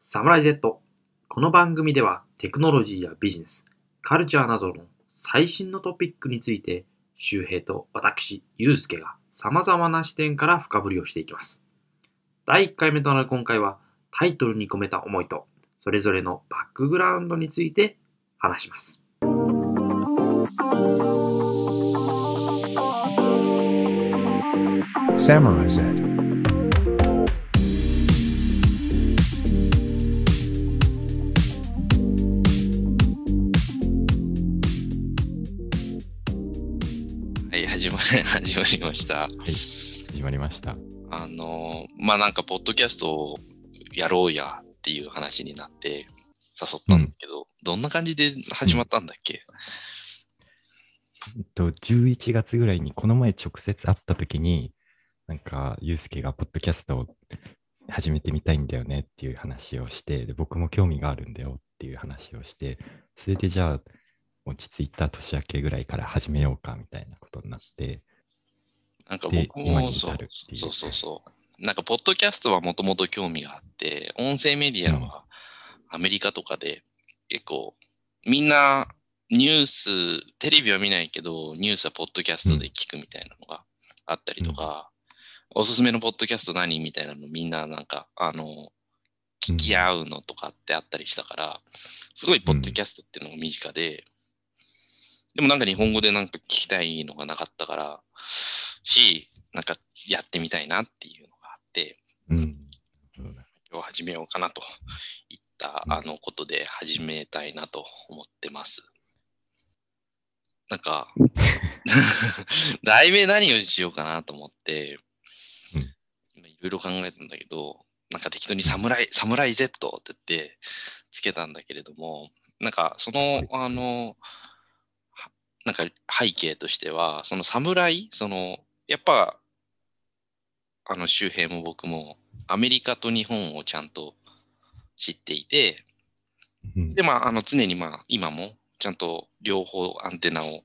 サムライ Z。この番組ではテクノロジーやビジネス、カルチャーなどの最新のトピックについて、周平と私、ゆうすけが様々な視点から深掘りをしていきます。第1回目となる今回は、タイトルに込めた思いと、それぞれのバックグラウンドについて話します。Samurai Z. 始まりました。はい、始まりました。あの、まあ、なんか、ポッドキャストをやろうやっていう話になって誘ったんだけど、どんな感じで始まったんだっけ、えっと、11月ぐらいに、この前直接会った時に、なんか、ゆうすけがポッドキャストを始めてみたいんだよねっていう話をして、で僕も興味があるんだよっていう話をして、それでじゃあ、落ち着いた年明けぐらいから始めようかみたいなことになって、なんかで僕もそうそうそうそう。なんか、ポッドキャストはもともと興味があって、音声メディアはアメリカとかで結構、みんなニュース、テレビは見ないけど、ニュースはポッドキャストで聞くみたいなのがあったりとか、おすすめのポッドキャスト何みたいなのみんななんか、あの、聞き合うのとかってあったりしたから、すごいポッドキャストっていうのが身近で、でもなんか日本語でなんか聞きたいのがなかったから、し、なんかやってみたいなっていうのがあって、うん。今日始めようかなといったうんあのことで始めたいなと思ってます。なんか、題名何をしようかなと思っていろいろ考えたんだけど、なんか適当にサムライ、サムライ Z って言ってつけたんだけれども、なんかその、はいあの、はなんか背景としては、その侍、その、やっぱ、あの周平も僕もアメリカと日本をちゃんと知っていて、うん。で、まあ、あの常にまあ、今もちゃんと両方アンテナを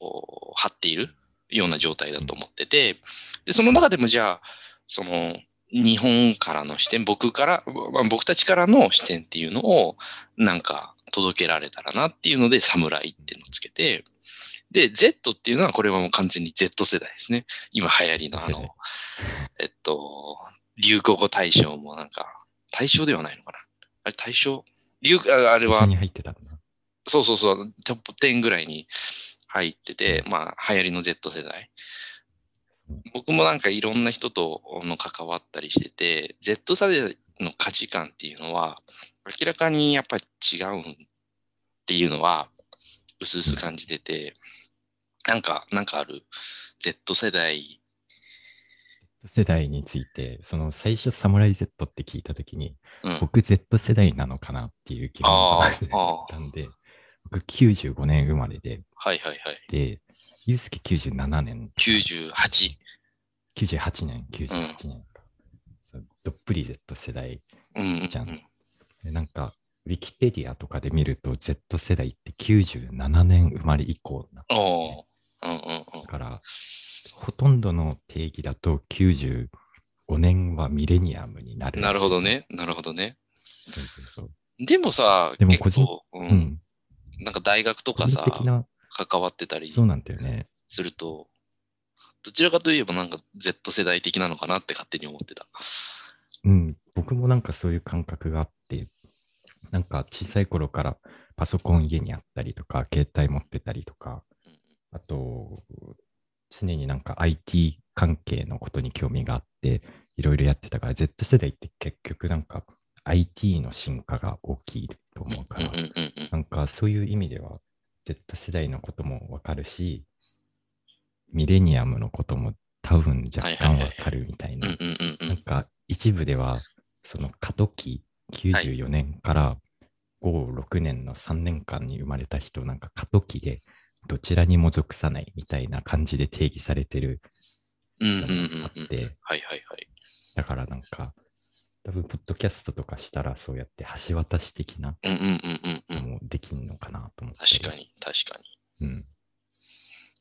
お張っているような状態だと思ってて、で、その中でもじゃあ、その、日本からの視点、僕から、まあ、僕たちからの視点っていうのを、なんか届けられたらなっていうので、侍っていうのをつけて、で、Z っていうのは、これはもう完全に Z 世代ですね。今流行りのあの、えっと、流行語大賞もなんか、大賞ではないのかな？あれ大賞？流ああれは一緒、に入ってたんだ。そうそうそう、トップ10ぐらいに入ってて、まあ、流行りの Z 世代。僕もなんかいろんな人との関わったりしてて、Z 世代の価値観っていうのは、明らかにやっぱり違うんっていうのは、うすうす感じてて、なんか、なんかある Z 世代、世代について、その最初、サムライ Z って聞いたときに、うん。僕 Z 世代なのかなっていう疑問があーあーあったんで、僕95年生まれで、はいはいはい。で、ゆうすけ97年、98。98年、98年うどっぷり Z 世代うんうんうん。じゃんでなんか、ウィキペディアとかで見ると、Z 世代って97年生まれ以降なねおーうんうんうんだ。から、ほとんどの定義だと95年はミレニアムになる。なるほどね。なるほどね。そうそうそう。でもさ、でも個人結構、ううんん。なんか大学と個かさ、関わってたりそうなんだよね。すると、どちらかといえばなんか Z 世代的なのかなって勝手に思ってた。うん、僕もなんかそういう感覚があって、なんか小さい頃からパソコン家にあったりとか、携帯持ってたりとか、あと、常になんか IT 関係のことに興味があって、いろいろやってたから、Z 世代って結局なんか IT の進化が大きいと思うから。なんかそういう意味では Z 世代のこともわかるし、ミレニアムのことも多分若干わかるみたいな。なんか一部では、その過渡期、94年から5、6年の3年間に生まれた人、なんか過渡期でどちらにも属さないみたいな感じで定義されてるうんうんのうんうん。はいはいはい。だからなんか、多分ポッドキャストとかしたらそうやって橋渡し的なうんうんうんうんうん。のもできんのかなと思って。確か。に確かに。うん。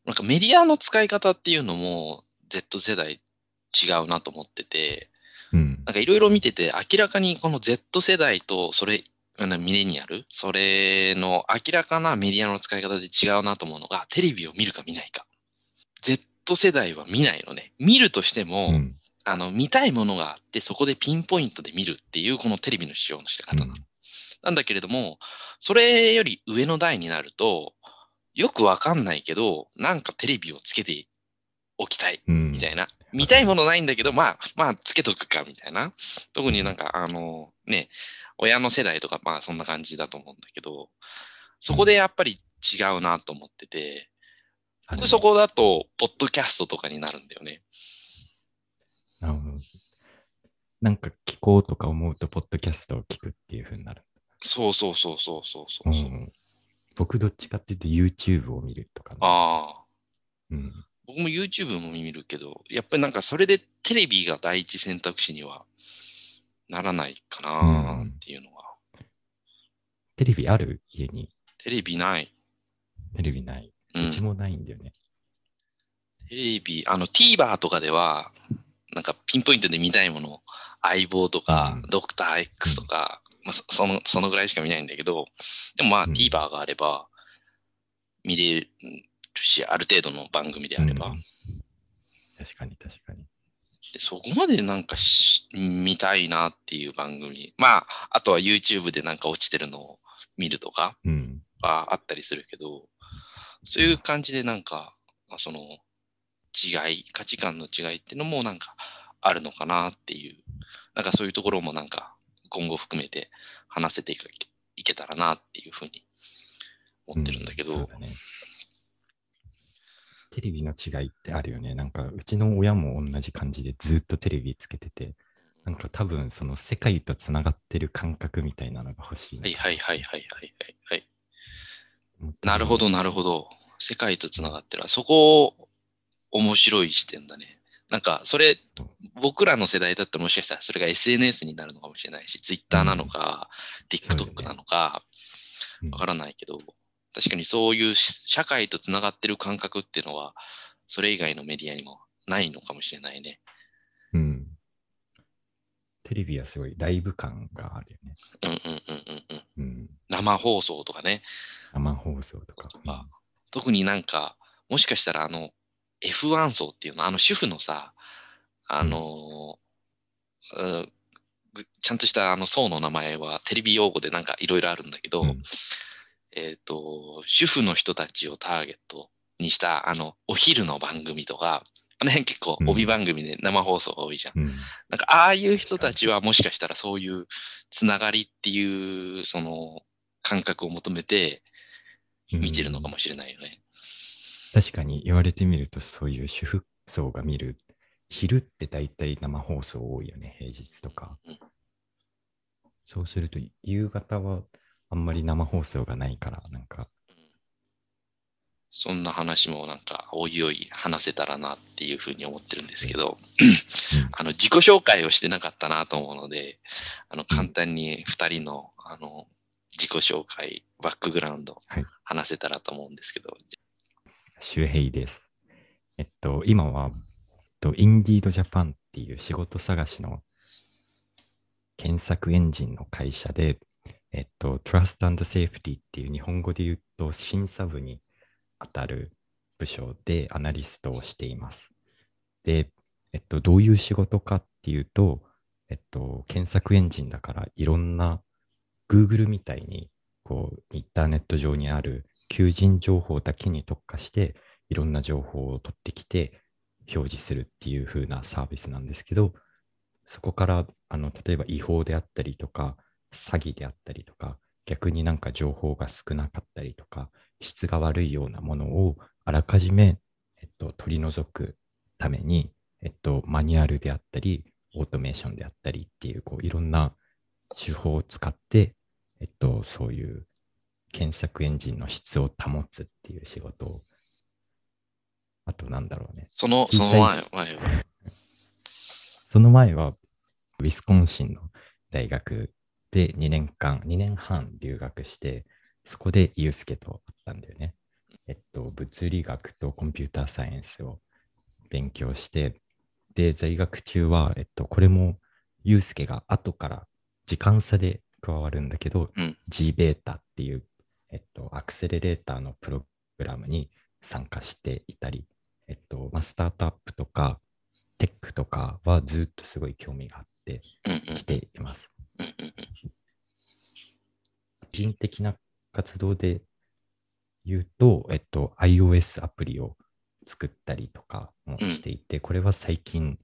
なんかメディアの使い方っていうのも Z 世代違うなと思ってて、うん。なんかいろいろ見てて、明らかにこの Z 世代とそれ、ミレニアル、それの明らかなメディアの使い方で違うなと思うのが、テレビを見るか見ないか。Z 世代は見ないのね。見るとしても、うん。あの見たいものがあって、そこでピンポイントで見るっていう、このテレビの使用の仕方なの。なんだけれども、それより上の台になると、よくわかんないけど、なんかテレビをつけておきたいうん。みたいな。見たいものないんだけど、まあ、まあ、つけとくか、みたいな。特になんか、あの、ね、親の世代とか、まあ、そんな感じだと思うんだけど、そこでやっぱり違うなと思ってて、あでもそこだと、ポッドキャストとかになるんだよね。なるほど。なんか聞こうとか思うと、ポッドキャストを聞くっていう風になる。そうそうそうそうそうそうう。ん。僕どっちかっていうと YouTube を見るとかね。ああ。うん。僕も YouTube も見るけど、やっぱりなんかそれでテレビが第一選択肢にはならないかなっていうのは。テレビある家に？テレビない。テレビない。う。うんちもないんだよね。テレビ、あの TVer とかでは、なんかピンポイントで見たいもの、相棒とか、うんドクター X とか、まあ、そその、そのぐらいしか見ないんだけど、でもまあうん TVer があれば、見れるし、ある程度の番組であれば、うん確かに確かに。でそこまでなんかし見たいなっていう番組。まあ、あとは YouTube でなんか落ちてるのを見るとかうん。はあったりするけど、そういう感じでなんか、まあその違い、価値観の違いっていうのもなんかあるのかなっていう、なんかそういうところもなんか今後含めて話せていけいけたらなっていうふうに思ってるんだけど、うそうだね。テレビの違いってあるよね。なんか、うちの親も同じ感じでずっとテレビつけてて、なんか多分その世界とつながってる感覚みたいなのが欲しいな。はいはいはいはいはいはいなるほど、なるほど。世界とつながってる。そこ、面白い視点だね。なんか、それ、僕らの世代だったらもしかしたらそれが SNS になるのかもしれないし、Twitter なのか、そうだよ TikTok ねなのか、うんわからないけど、確かにそういうし社会とつながってる感覚っていうのは、それ以外のメディアにもないのかもしれないね。うん。テレビはすごいライブ感があるよね。うんうんうんうんうん。うん。生放送とかね。生放送とか。特になんか、もしかしたらあの、F1 層っていうの、あの主婦のさ、あのーうんぐちゃんとしたあの層の名前はテレビ用語でなんかいろいろあるんだけど、うんえっ、と、主婦の人たちをターゲットにしたあの、お昼の番組とか、あの辺結構うん帯番組で生放送が多いじゃん。うん。なんかああいう人たちはもしかしたらそういうつながりっていうその感覚を求めて見てるのかもしれないよね。確かに言われてみると、そういう主婦層が見る、昼って大体生放送多いよね、平日とかうん。そうすると、夕方はあんまり生放送がないから、なんか、そんな話もなんかおいおい話せたらなっていうふうに思ってるんですけど、うん。あの自己紹介をしてなかったなと思うので、あの簡単に2人のあの自己紹介、バックグラウンドはい。話せたらと思うんですけど、周平です。えっと、今は、えっと、インディードジャパンっていう仕事探しの検索エンジンの会社で、えっと、Trust and Safety っていう日本語で言うと審査部に当たる部署でアナリストをしています。で、えっと、どういう仕事かっていうと、えっと、検索エンジンだからいろんな Google みたいにこうインターネット上にある求人情報だけに特化していろんな情報を取ってきて表示するっていう風なサービスなんですけどそこからあの例えば違法であったりとか詐欺であったりとか逆になんか情報が少なかったりとか質が悪いようなものをあらかじめ、えっと、取り除くために、えっと、マニュアルであったりオートメーションであったりっていうこういろんな手法を使って、えっと、そういう検索エンジンの質を保つっていう仕事を、あとなんだろうね。その、その前前は、その前は、ウィスコンシンの大学で2年間、2年半留学して、そこでユースケと会ったんだよね。えっと、物理学とコンピューターサイエンスを勉強して、で、在学中は、えっと、これもユうスケが後から時間差で加わるんだけど、うん G ベータっていう、えっと、アクセレレーターのプログラムに参加していたり、えっと、まあ、スタートアップとかテックとかはずっとすごい興味があってきています。うんうんうん人的な活動で言うと、えっと、iOS アプリを作ったりとかもしていて、これは最近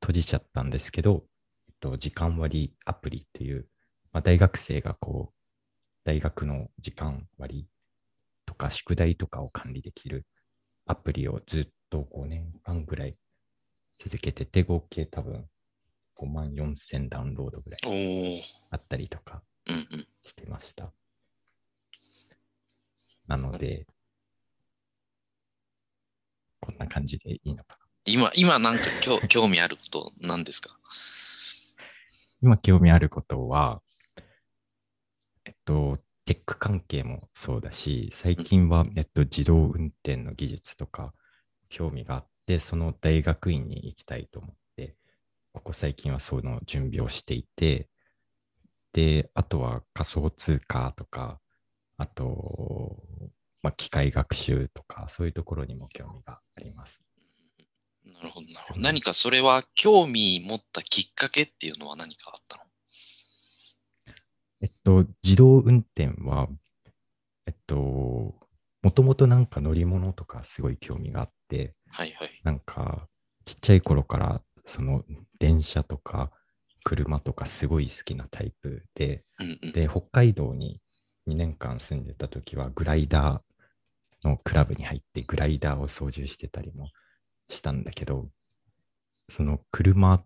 閉じちゃったんですけど、えっと、時間割アプリっていう、まあ、大学生がこう、大学の時間割とか宿題とかを管理できるアプリをずっと5年間ぐらい続けてて、合計多分5万4千ダウンロードぐらいあったりとかしてました。なので、こんな感じでいいのかな。今、今なんか興 興味あること何ですか？今興味あることは、えっと、テック関係もそうだし、最近は、えっと、自動運転の技術とか興味があって、その大学院に行きたいと思って、ここ最近はその準備をしていて、で、あとは仮想通貨とか、あと、まあ、機械学習とか、そういうところにも興味があります。なるほど、なるほど。何かそれは興味持ったきっかけっていうのは何かあったの？えっと、自動運転は、えっと、もともとなんか乗り物とかすごい興味があって、はいはい。なんかちっちゃい頃からその電車とか車とかすごい好きなタイプで、うんうん。で、北海道に2年間住んでた時はグライダーのクラブに入ってグライダーを操縦してたりもしたんだけど、その車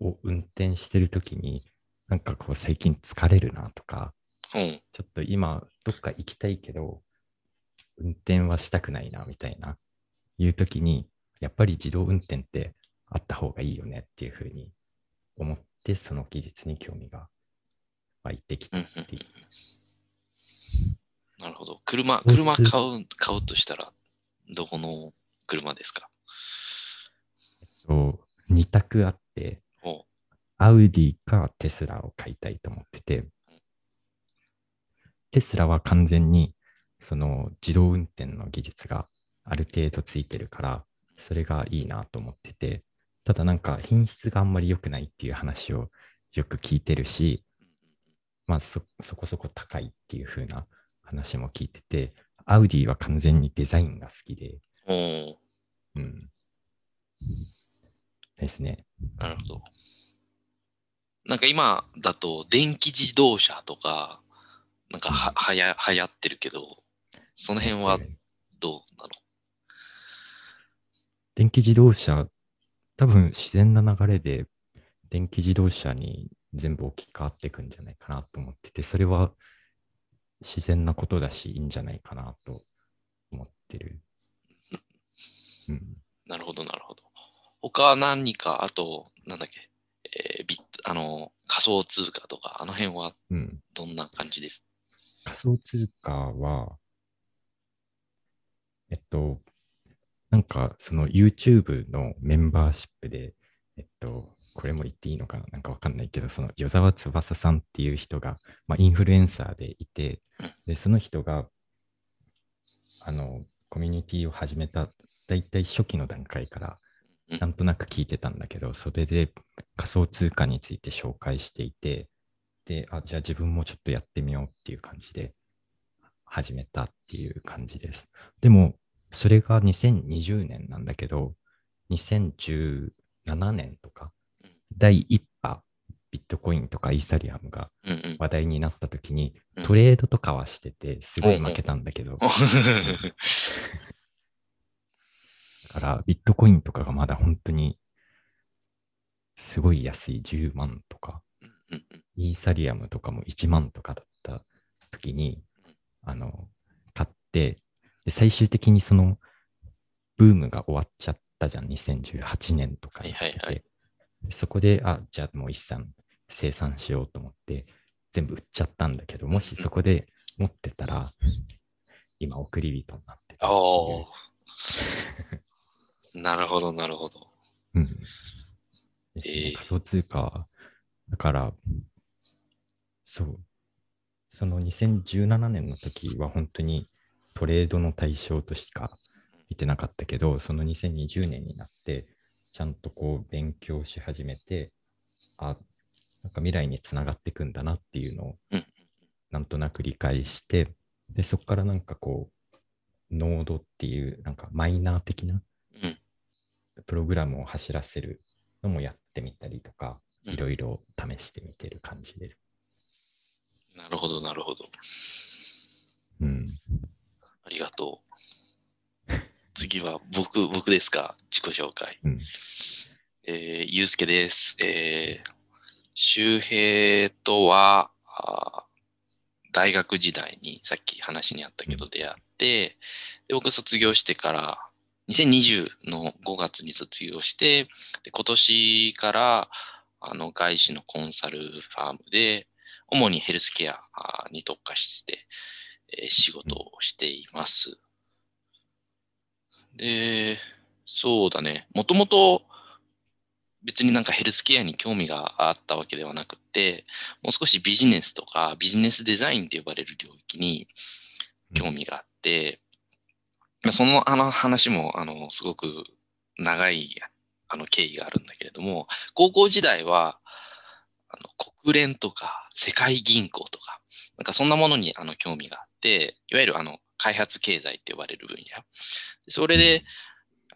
を運転してる時になんかこう最近疲れるなとか、うんちょっと今どっか行きたいけど運転はしたくないなみたいないう時にやっぱり自動運転ってあった方がいいよねっていうふうに思ってその技術に興味が湧いてきたっていう。なるほど。車、車買う、買うとしたら、どこの車ですか？と2択あってお。アウディかテスラを買いたいと思っててテスラは完全にその自動運転の技術がある程度ついてるからそれがいいなと思っててただなんか品質があんまり良くないっていう話をよく聞いてるしまあそそこそこ高いっていう風な話も聞いててアウディは完全にデザインが好きでおー。うん。ですね。なるほど。なんか今だと電気自動車とか、なんかは、はや、流行ってるけど、その辺はどうなの？電気自動車、多分自然な流れで電気自動車に全部置き換わっていくんじゃないかなと思ってて、それは自然なことだし、いいんじゃないかなと思ってる。うん、なるほど、なるほど。他は何か、あと、なんだっけ、えービット、あの、仮想通貨とか、あの辺はうん。どんな感じです？仮想通貨は、えっと、なんかその YouTube のメンバーシップで、えっと、これも言っていいのかな？なんかわかんないけど、その与沢翼さんっていう人が、まあ、インフルエンサーでいてうん、で、その人が、あの、コミュニティを始めた、だいたい初期の段階からうん、なんとなく聞いてたんだけど、それで仮想通貨について紹介していて、で、あ、じゃあ自分もちょっとやってみようっていう感じで始めたっていう感じです。でも、それが2020年なんだけど、2017年とかうん、第一波ビットコインとかイーサリアムがうんうん。話題になった時にうん。トレードとかはしてて、すごい負けたんだけど、だからビットコインとかがまだ本当にすごい安い10万とか、うんうんイーサリアムとかも1万とかだった時に、あの、買って、で最終的にその、ブームが終わっちゃったじゃん、2018年とかにはいはいそこで、あ、じゃあもう一産生産しようと思って、全部売っちゃったんだけど、もしそこで持ってたら、今、送り人になってた なるほど、なるほど。うん。えー仮想通貨。だから、そう。その2017年の時は本当にトレードの対象としか見てなかったけど、その2020年になって、ちゃんとこう勉強し始めて、あ、なんか未来につながっていくんだなっていうのをうんなんとなく理解して、で、そこからなんかこう、ノードっていうなんかマイナー的なうんプログラムを走らせるのもやってみたりとか、うんいろいろ試してみてる感じです。なるほど、なるほど。うん。ありがとう。次は僕、僕ですか？自己紹介。うん。えー、ゆうすけです。えー、周平とは、大学時代にさっき話にあったけど出会って、で僕卒業してから、2020の5月に卒業して、で今年からあの外資のコンサルファームで、主にヘルスケアに特化して、えー仕事をしています。で、そうだね。もともと別になんかヘルスケアに興味があったわけではなくて、もう少しビジネスとかビジネスデザインと呼ばれる領域に興味があって、まあそのあの話もあのすごく長いあの経緯があるんだけれども、高校時代はあの国連とか世界銀行とか、なんかそんなものにあの興味があっ、いわゆるあの開発経済って呼ばれる分野。それで、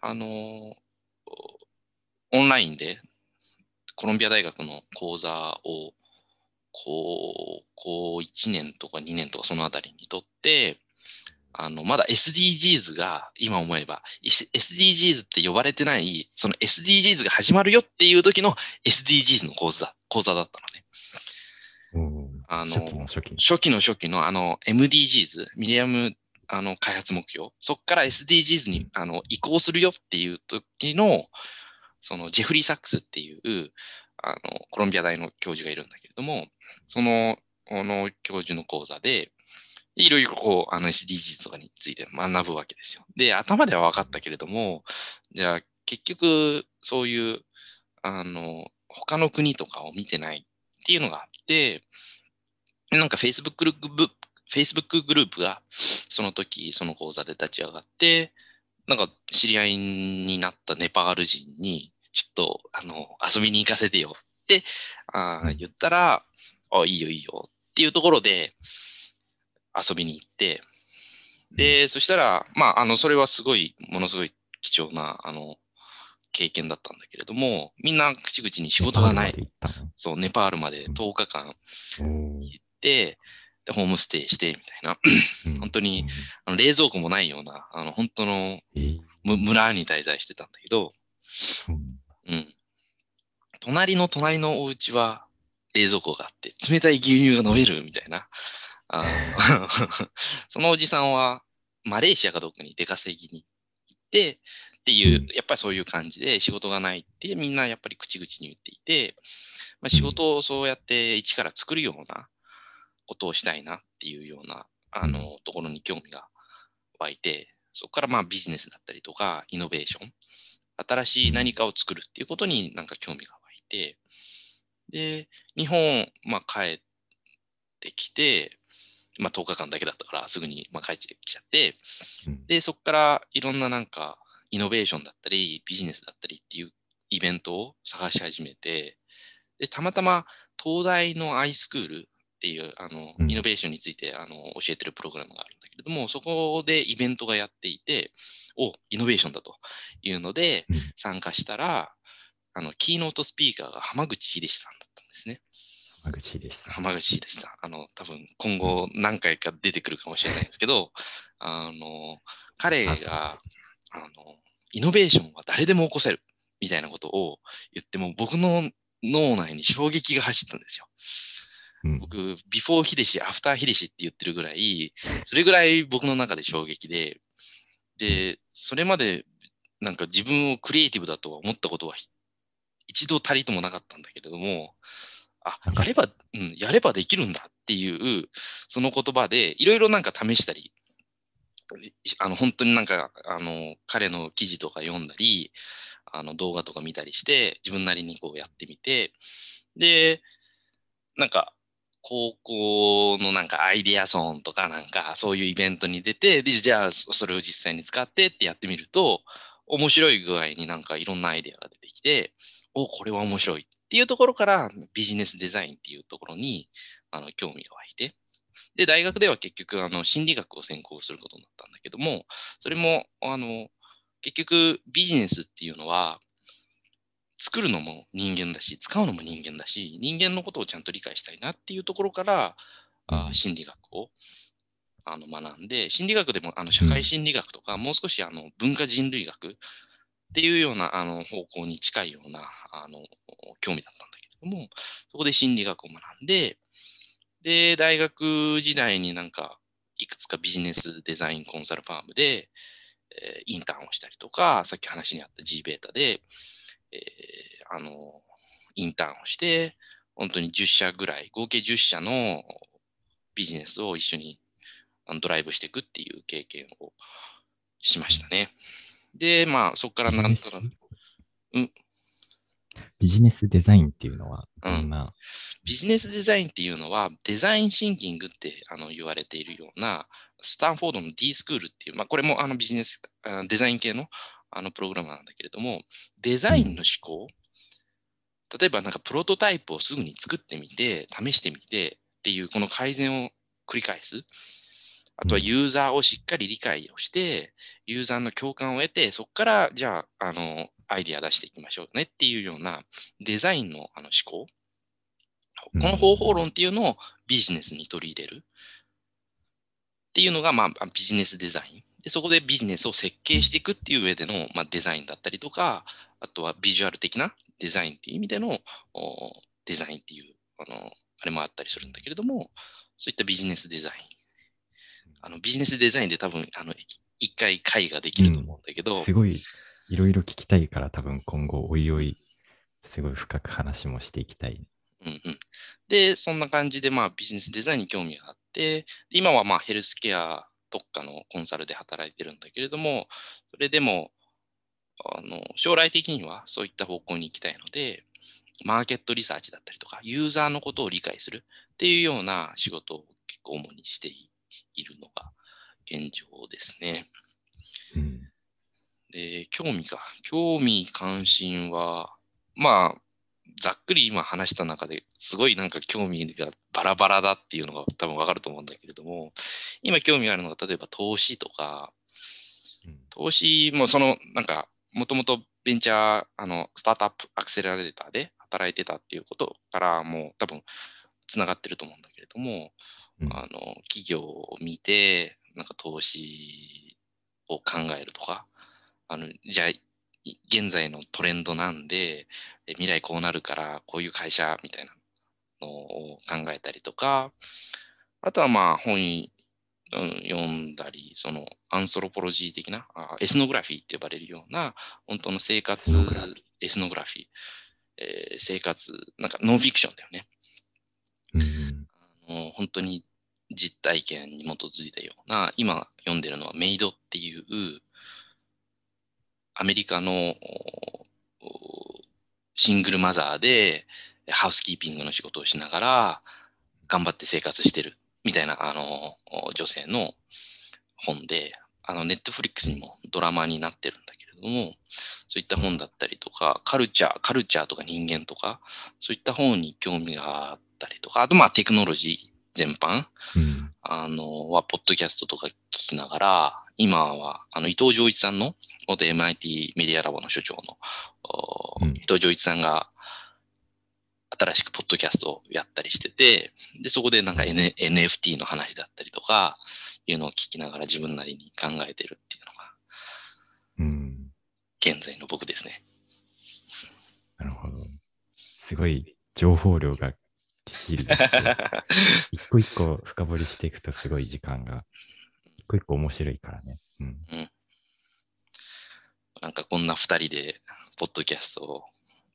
あの、オンラインでコロンビア大学の講座を高校1年とか2年とかそのあたりにとって、あの、まだ SDGs が今思えば、SDGs って呼ばれてない、その SDGs が始まるよっていう時の SDGs の講座、講座だったのね。あの初期の初期の。初期の初期のあの MDGs、ミレアムあの開発目標、そこから SDGs にあの移行するよっていう時の、そのジェフリー・サックスっていうあのコロンビア大の教授がいるんだけれども、そのあの教授の講座で、いろいろこうあの SDGs とかについて学ぶわけですよ。で、頭では分かったけれども、じゃあ結局そういうあの他の国とかを見てないっていうのがあって、なんか Facebook グループ、Facebook グループがその時その講座で立ち上がって、なんか知り合いになったネパール人に、ちょっとあの遊びに行かせてよってあ言ったら、あ、いいよいいよっていうところで遊びに行って、で、そしたら、まあ、あの、それはすごい、ものすごい貴重な、あの、経験だったんだけれども、みんな口々に仕事がない。ネパールまで。行ったの？そう、ネパールまで10日間て、で、ホームステイして、みたいな。うん。本当にうん。あの冷蔵庫もないような、あの、本当の村に滞在してたんだけど、うんうん。隣の隣のお家は冷蔵庫があって、冷たい牛乳が飲めるみたいな。あー そのおじさんは、マレーシアかどっかに出稼ぎに行って、っていううん、やっぱりそういう感じで仕事がないってみんなやっぱり口々に言っていて、まあ、仕事をそうやって一から作るようなことをしたいなっていうような、あの、ところに興味が湧いて、そこからまあビジネスだったりとか、イノベーション、新しい何かを作るっていうことになんか興味が湧いて、で、日本、まあ帰ってきて、まあ10日間だけだったからすぐにまあ帰ってきちゃって、うん。で、そこからいろんななんかイノベーションだったり、ビジネスだったりっていうイベントを探し始めて、で、たまたま東大の iSchool っていうあの、うんイノベーションについてあの教えてるプログラムがあるんだけれども、そこでイベントがやっていて、お、イノベーションだというのでうん参加したら、あの、キーノートスピーカーが浜口秀さんだったんですね。山口です。浜口秀さん。あの、多分今後何回か出てくるかもしれないですけど、あの、彼が、あの、イノベーションは誰でも起こせるみたいなことを言っても、僕の脳内に衝撃が走ったんですよ。うん。僕、ビフォー秀氏、アフター秀氏って言ってるぐらい、それぐらい僕の中で衝撃で、で、それまでなんか自分をクリエイティブだとは思ったことは一度たりともなかったんだけれども、あやれば、うん、やればできるんだっていう、その言葉で、いろいろなんか試したり、あの、本当になんか、あの、彼の記事とか読んだり、あの動画とか見たりして、自分なりにこうやってみて、で、なんか、高校のなんかアイディアソンとかなんかそういうイベントに出て、で、じゃあそれを実際に使ってってやってみると、面白い具合になんかいろんなアイデアが出てきて、お、これは面白いっていうところからビジネスデザインっていうところにあの興味が湧いて、で、大学では結局あの心理学を専攻することになったんだけども、それもあの結局ビジネスっていうのは作るのも人間だし、使うのも人間だし、人間のことをちゃんと理解したいなっていうところから、あうん。心理学をあの学んで、心理学でもあの社会心理学とか、もう少しあの文化人類学っていうようなあの方向に近いようなあの興味だったんだけれども、そこで心理学を学んで、で、大学時代になんか、いくつかビジネスデザインコンサルファームで、えーインターンをしたりとか、さっき話にあった G ベータで、えーあの、インターンをして、本当に10社ぐらい、合計10社のビジネスを一緒にドライブしていくっていう経験をしましたね。で、まあ、そこからなんとなく、うん。ビジネスデザインっていうのは、どんな、ビジネスデザインっていうのは、デザインシンキングってあの言われているような、スタンフォードの D スクールっていう、まあ、これもあのビジネス、あデザイン系のあのプログラムなんだけれども、デザインの思考、例えばなんかプロトタイプをすぐに作ってみて、試してみてっていう、この改善を繰り返す。あとはうんユーザーをしっかり理解をして、ユーザーの共感を得て、そこからじゃあ、あの、アイディア出していきましょうねっていうようなデザインのあの思考。この方法論っていうのをビジネスに取り入れるっていうのが、まあ、ビジネスデザイン。で、そこでビジネスを設計していくっていう上での、まあ、デザインだったりとか、あとはビジュアル的なデザインっていう意味でのおデザインっていう、あの、あれもあったりするんだけれども、そういったビジネスデザイン。あの、ビジネスデザインで多分、あの、い一回会ができると思うんだけど、すごい、いろいろ聞きたいから、多分今後、おいおい、すごい深く話もしていきたい。うんうん、で、そんな感じで、まあ、ビジネスデザインに興味があって、で今はまあヘルスケア特化のコンサルで働いてるんだけれども、それでも、あの将来的にはそういった方向に行きたいので、マーケットリサーチだったりとか、ユーザーのことを理解するっていうような仕事を結構主にしているのが現状ですね。うん。で、興味か。興味関心は、まあ、ざっくり今話した中ですごいなんか興味がバラバラだっていうのが多分わかると思うんだけれども、今興味があるのが例えば投資とか、うん。投資もそのなんかもともとベンチャー、あの、スタートアップアクセラレーターで働いてたっていうことからもう多分つながってると思うんだけれども、うん。あの、企業を見て、なんか投資を考えるとか、あの、じゃあ、い現在のトレンドなんで、え未来こうなるから、こういう会社みたいなのを考えたりとか、あとはまあ本、うん読んだり、そのアンソロポロジー的な、あエスノグラフィーって呼ばれるような、本当の生活、エスノグラフィー。エスノグラフィー、えー生活、なんかノンフィクションだよね。うん。あの本当に実体験に基づいたような、今読んでるのはメイドっていう、アメリカのシングルマザーでハウスキーピングの仕事をしながら頑張って生活してるみたいなあの女性の本で、あのネットフリックスにもドラマになってるんだけれども、そういった本だったりとか、カルチャー、カルチャーとか人間とか、そういった本に興味があったりとか、あとまあテクノロジー全般、うんあの、は、ポッドキャストとか聞きながら、今は、あの、伊藤浄一さんの、元 MIT メディアラボの所長の、おうん伊藤浄一さんが、新しくポッドキャストをやったりしてて、で、そこでなんか、N、NFT の話だったりとか、いうのを聞きながら自分なりに考えてるっていうのが、うん。現在の僕ですね。なるほど。すごい情報量がぎっしりですけど一個一個深掘りしていくとすごい時間が、一個一個面白いからね。うん。なんかこんな二人で、ポッドキャストを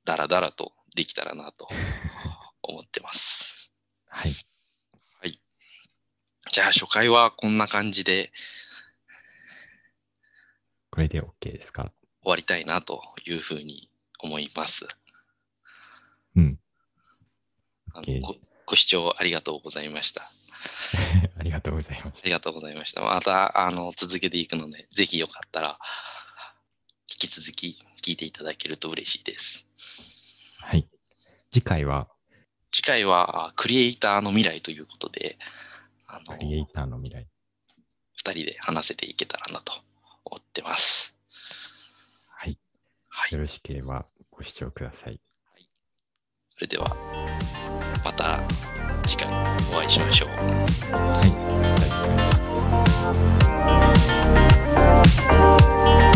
ダラダラとできたらなと 思ってます。はい。はい。じゃあ初回はこんな感じでこれで OK ですか？終わりたいなというふうに思います。うん。ごご視聴ありがとうございました。ありがとうございましありがとうございました。またあの続けていくので、ぜひよかったら引き続き聞いていただけると嬉しいです。た。はい。次回は、次回はあクリエイターの未来ということで、あのクリエイターの未来。2人で話せていけたらなと思ってます。はい。はいよ。ろしければご視聴ください。それではまた次回お会いしましょう。はい、はい